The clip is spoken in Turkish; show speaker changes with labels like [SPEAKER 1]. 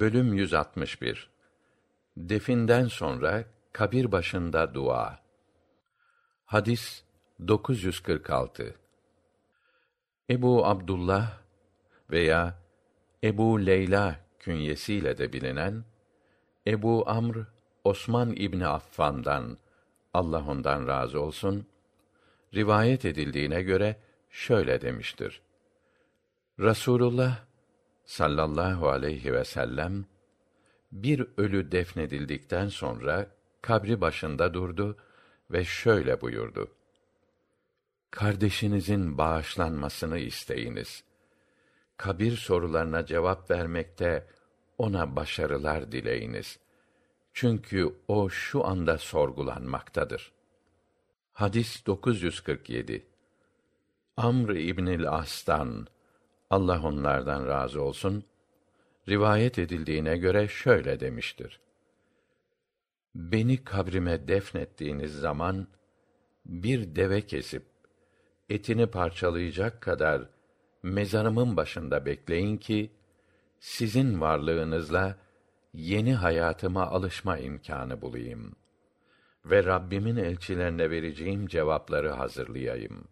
[SPEAKER 1] Bölüm 161 Definden sonra kabir başında dua. Hadis 946 Ebu Abdullah veya Ebu Leyla künyesiyle de bilinen Ebu Amr Osman İbni Affan'dan Allah ondan razı olsun rivayet edildiğine göre şöyle demiştir. Rasulullah sallallahu aleyhi ve sellem bir ölü defnedildikten sonra kabri başında durdu ve şöyle buyurdu. Kardeşinizin bağışlanmasını isteyiniz. Kabir sorularına cevap vermekte ona başarılar dileyiniz. Çünkü o şu anda sorgulanmaktadır. Hadis 947 Amr İbnül As'tan Allah onlardan razı olsun, rivayet edildiğine göre şöyle demiştir. Beni kabrime defnettiğiniz zaman bir deve kesip etini parçalayacak kadar mezarımın başında bekleyin ki sizin varlığınızla yeni hayatıma alışma imkanı bulayım ve Rabbimin elçilerine vereceğim cevapları hazırlayayım.